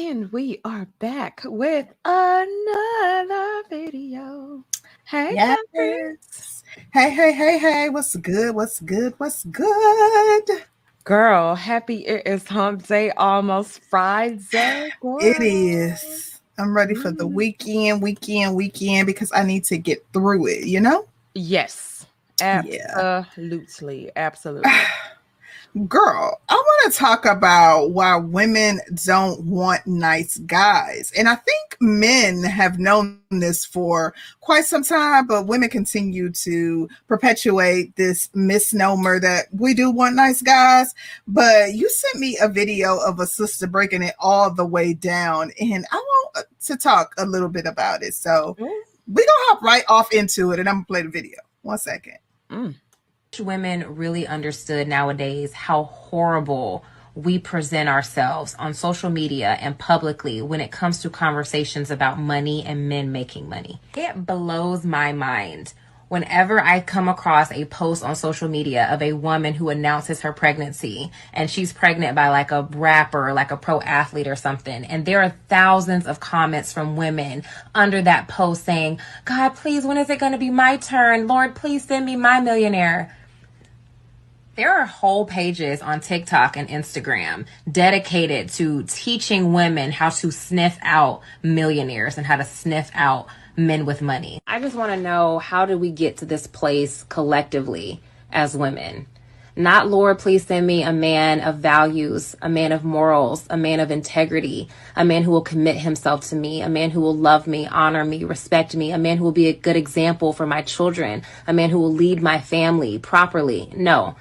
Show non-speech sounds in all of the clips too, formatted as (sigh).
And we are back with another video. Hey, yes. Hey, hey, hey, hey. What's good? What's good? What's good? Girl, happy it is hump day, almost Friday. Girl. It is. I'm ready for the mm. weekend, weekend, weekend because I need to get through it, you know? Yes. Absolutely. Yeah. Absolutely. (sighs) (laughs) Girl, I want to talk about why women don't want nice guys. And I think men have known this for quite some time, but women continue to perpetuate this misnomer that we do want nice guys. But you sent me a video of a sister breaking it all the way down, and I want to talk a little bit about it. So mm. we're going to hop right off into it, and I'm going to play the video. One second. Mm women really understood nowadays how horrible we present ourselves on social media and publicly when it comes to conversations about money and men making money. It blows my mind whenever I come across a post on social media of a woman who announces her pregnancy and she's pregnant by like a rapper, like a pro athlete or something, and there are thousands of comments from women under that post saying, God, please, when is it going to be my turn? Lord, please send me my millionaire. There are whole pages on TikTok and Instagram dedicated to teaching women how to sniff out millionaires and how to sniff out men with money. I just want to know how do we get to this place collectively as women? Not, Lord, please send me a man of values, a man of morals, a man of integrity, a man who will commit himself to me, a man who will love me, honor me, respect me, a man who will be a good example for my children, a man who will lead my family properly. No.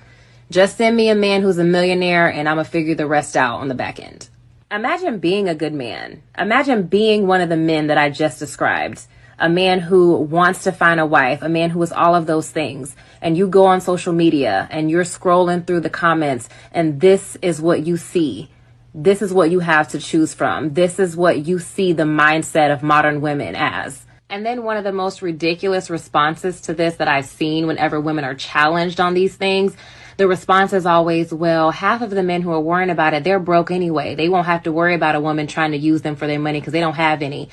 Just send me a man who's a millionaire and I'm going to figure the rest out on the back end. Imagine being a good man. Imagine being one of the men that I just described. A man who wants to find a wife, a man who is all of those things. And you go on social media and you're scrolling through the comments and this is what you see. This is what you have to choose from. This is what you see the mindset of modern women as. And then one of the most ridiculous responses to this that I've seen whenever women are challenged on these things the response is always, well, half of the men who are worrying about it, they're broke anyway. They won't have to worry about a woman trying to use them for their money because they don't have any.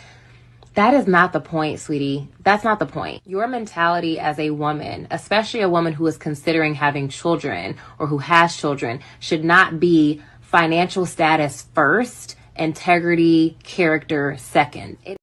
That is not the point, sweetie. That's not the point. Your mentality as a woman, especially a woman who is considering having children or who has children, should not be financial status first, integrity, character second. It-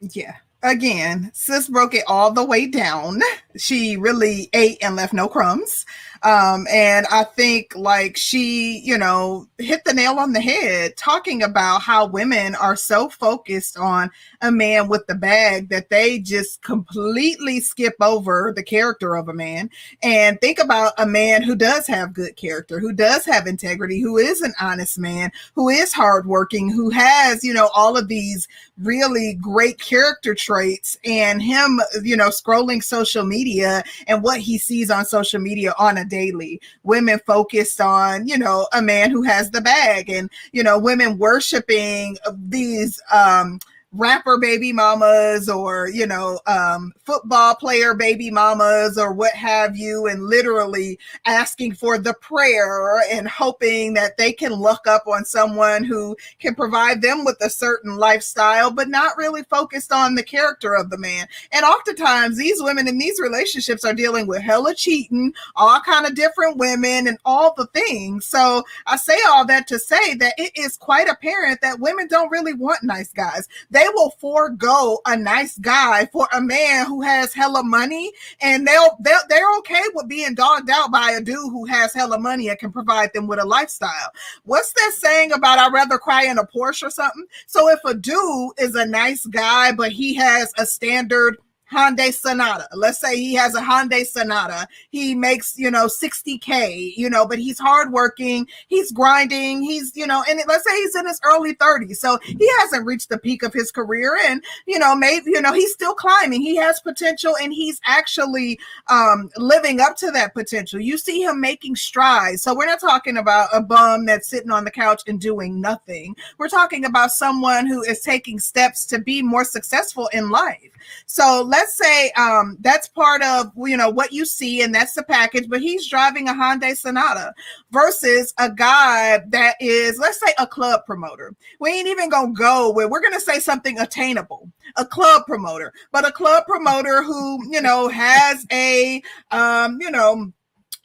yeah again, sis broke it all the way down. She really ate and left no crumbs. Um, and I think like she, you know, hit the nail on the head talking about how women are so focused on a man with the bag that they just completely skip over the character of a man. And think about a man who does have good character, who does have integrity, who is an honest man, who is hardworking, who has, you know, all of these really great character traits. And him, you know, scrolling social media and what he sees on social media on a daily. Women focused on, you know, a man who has the bag and, you know, women worshiping these um rapper baby mamas or you know um, football player baby mamas or what have you and literally asking for the prayer and hoping that they can look up on someone who can provide them with a certain lifestyle but not really focused on the character of the man. And oftentimes these women in these relationships are dealing with hella cheating all kind of different women and all the things. So i say all that to say that it is quite apparent that women don't really want nice guys. They they will forego a nice guy for a man who has hella money, and they'll they're, they're okay with being dogged out by a dude who has hella money and can provide them with a lifestyle. What's that saying about I'd rather cry in a Porsche or something? So if a dude is a nice guy, but he has a standard Hyundai Sonata. Let's say he has a Hyundai Sonata. He makes, you know, 60K, you know, but he's hardworking, he's grinding, he's, you know, and let's say he's in his early 30s. So he hasn't reached the peak of his career. And, you know, maybe, you know, he's still climbing. He has potential and he's actually um, living up to that potential. You see him making strides. So we're not talking about a bum that's sitting on the couch and doing nothing. We're talking about someone who is taking steps to be more successful in life. So let let's say um that's part of you know what you see and that's the package, but he's driving a Hyundai Sonata versus a guy that is, let's say, a club promoter. We ain't even gonna go where we're gonna say something attainable, a club promoter, but a club promoter who you know has a um you know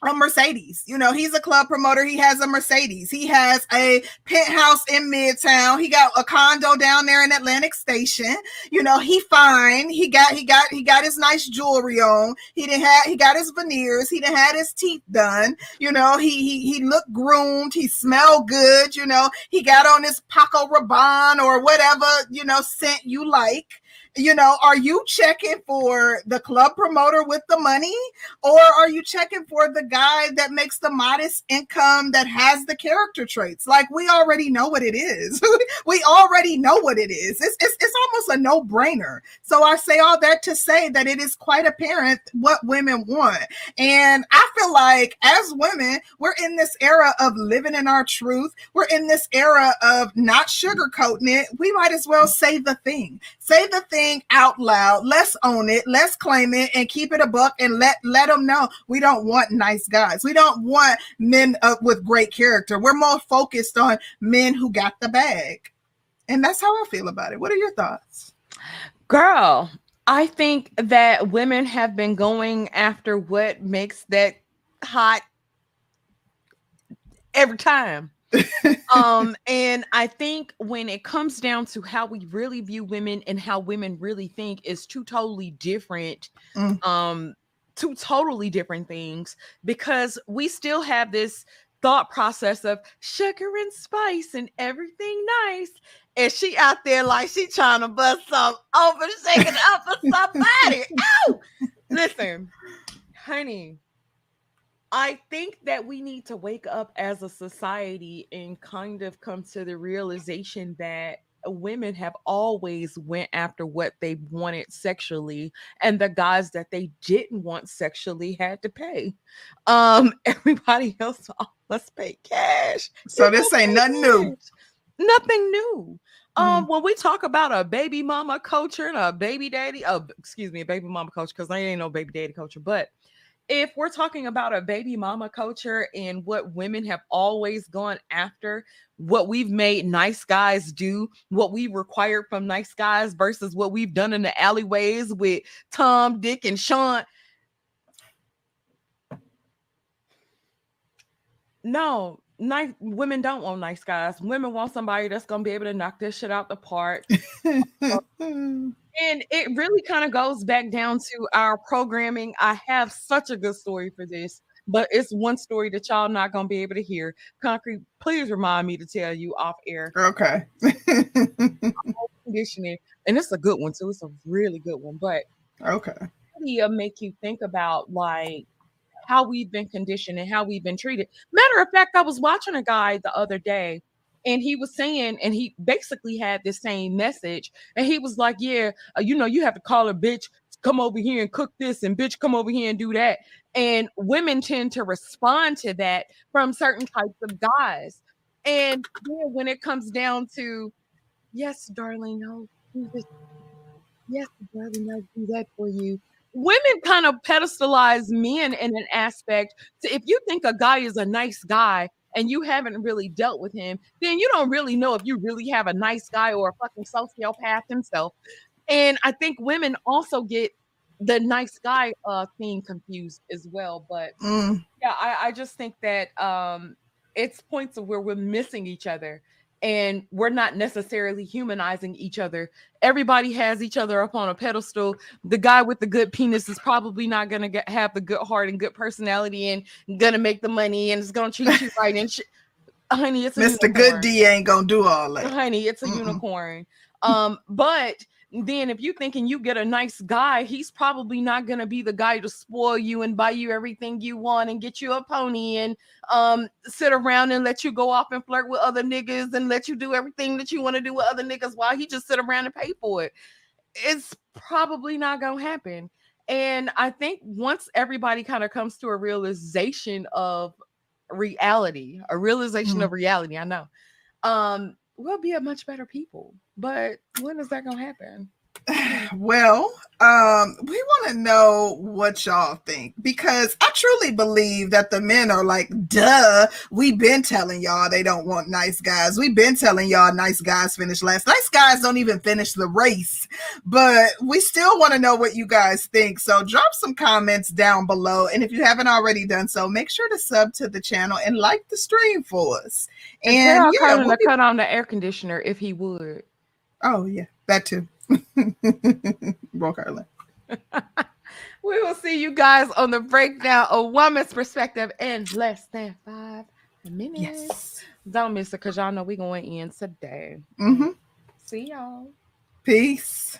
a Mercedes. You know, he's a club promoter. He has a Mercedes. He has a penthouse in Midtown. He got a condo down there in Atlantic Station. You know, he fine. He got he got he got his nice jewelry on. He didn't have he got his veneers. He didn't had his teeth done. You know, he he he looked groomed. He smelled good. You know, he got on his Paco Rabanne or whatever you know scent you like you know, are you checking for the club promoter with the money or are you checking for the guy that makes the modest income that has the character traits? Like we already know what it is. (laughs) we already know what it is. It's, it's, it's almost a no brainer. So I say all that to say that it is quite apparent what women want. And I feel like as women, we're in this era of living in our truth. We're in this era of not sugarcoating it. We might as well say the thing, say the thing thing out loud. Let's own it. Let's claim it and keep it a buck and let let them know we don't want nice guys. We don't want men uh, with great character. We're more focused on men who got the bag. And that's how I feel about it. What are your thoughts? Girl, I think that women have been going after what makes that hot every time um, and I think when it comes down to how we really view women and how women really think is two totally different, mm. um, two totally different things because we still have this thought process of sugar and spice and everything nice. And she out there like she trying to bust some open, shaking up for somebody. (laughs) oh, listen, honey I think that we need to wake up as a society and kind of come to the realization that women have always went after what they wanted sexually and the guys that they didn't want sexually had to pay. Um (laughs) everybody else oh, let's pay cash. So this ain't nothing new. nothing new. Um mm-hmm. when we talk about a baby mama culture and a baby daddy oh excuse me a baby mama culture because I ain't no baby daddy culture but if we're talking about a baby mama culture and what women have always gone after, what we've made nice guys do, what we required from nice guys versus what we've done in the alleyways with Tom, Dick, and Sean. No, nice women don't want nice guys. Women want somebody that's gonna be able to knock this shit out the park. (laughs) Um, And it really kind of goes back down to our programming. I have such a good story for this, but it's one story that y'all not gonna be able to hear. Concrete, please remind me to tell you off air. Okay. (laughs) conditioning, and it's a good one too. It's a really good one, but okay. Media uh, make you think about like how we've been conditioned and how we've been treated. Matter of fact, I was watching a guy the other day and he was saying, and he basically had the same message. And he was like, Yeah, uh, you know, you have to call a bitch, come over here and cook this, and bitch, come over here and do that. And women tend to respond to that from certain types of guys. And when it comes down to, yes, darling, this. Yes, darling, I'll do that for you women kind of pedestalize men in an aspect. If you think a guy is a nice guy, and you haven't really dealt with him, then you don't really know if you really have a nice guy or a fucking sociopath himself. And I think women also get the nice guy uh thing confused as well. But mm. yeah, I, I just think that um it's points of where we're missing each other and we're not necessarily humanizing each other. Everybody has each other up on a pedestal. The guy with the good penis is probably not gonna get, have the good heart and good personality and gonna make the money and it's gonna treat you right. And sh- honey, it's Mr. Unicorn. Good D ain't gonna do all that. Honey, it's a Mm-mm. unicorn. Um, but then if you're thinking you get a nice guy, he's probably not gonna be the guy to spoil you and buy you everything you want and get you a pony and um sit around and let you go off and flirt with other niggas and let you do everything that you want to do with other niggas while he just sit around and pay for it. It's probably not gonna happen. And I think once everybody kind of comes to a realization of reality, a realization mm-hmm. of reality, I know, um, we'll be a much better people. But when is that gonna happen? (sighs) Well, um, we want to know what y'all think because I truly believe that the men are like, duh, we've been telling y'all they don't want nice guys. We've been telling y'all nice guys finish last. Nice guys don't even finish the race, but we still want to know what you guys think. So drop some comments down below. And if you haven't already done so, make sure to sub to the channel and like the stream for us. And And yeah, we'll be- cut on the air conditioner if he would. oh yeah, that too. (laughs) Broke Carlin. (laughs) We will see you guys on the breakdown A woman's perspective in less than five minutes. Yes. Don't miss it because y'all know we're going in today. hmm See y'all. Peace.